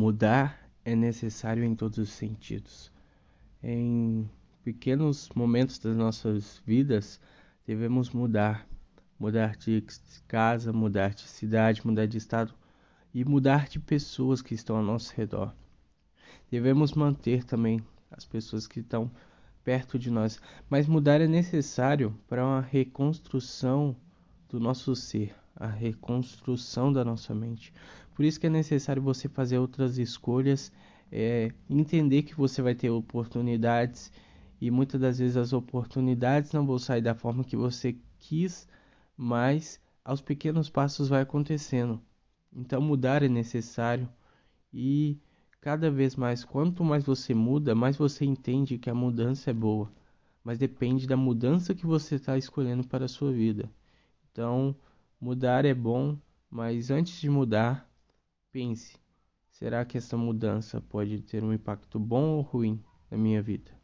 Mudar é necessário em todos os sentidos. Em pequenos momentos das nossas vidas, devemos mudar. Mudar de casa, mudar de cidade, mudar de estado e mudar de pessoas que estão ao nosso redor. Devemos manter também as pessoas que estão perto de nós, mas mudar é necessário para uma reconstrução do nosso ser, a reconstrução da nossa mente. Por isso que é necessário você fazer outras escolhas, é, entender que você vai ter oportunidades e muitas das vezes as oportunidades não vão sair da forma que você quis, mas aos pequenos passos vai acontecendo. Então mudar é necessário e cada vez mais, quanto mais você muda, mais você entende que a mudança é boa, mas depende da mudança que você está escolhendo para a sua vida. Então, mudar é bom, mas antes de mudar, pense: será que essa mudança pode ter um impacto bom ou ruim na minha vida?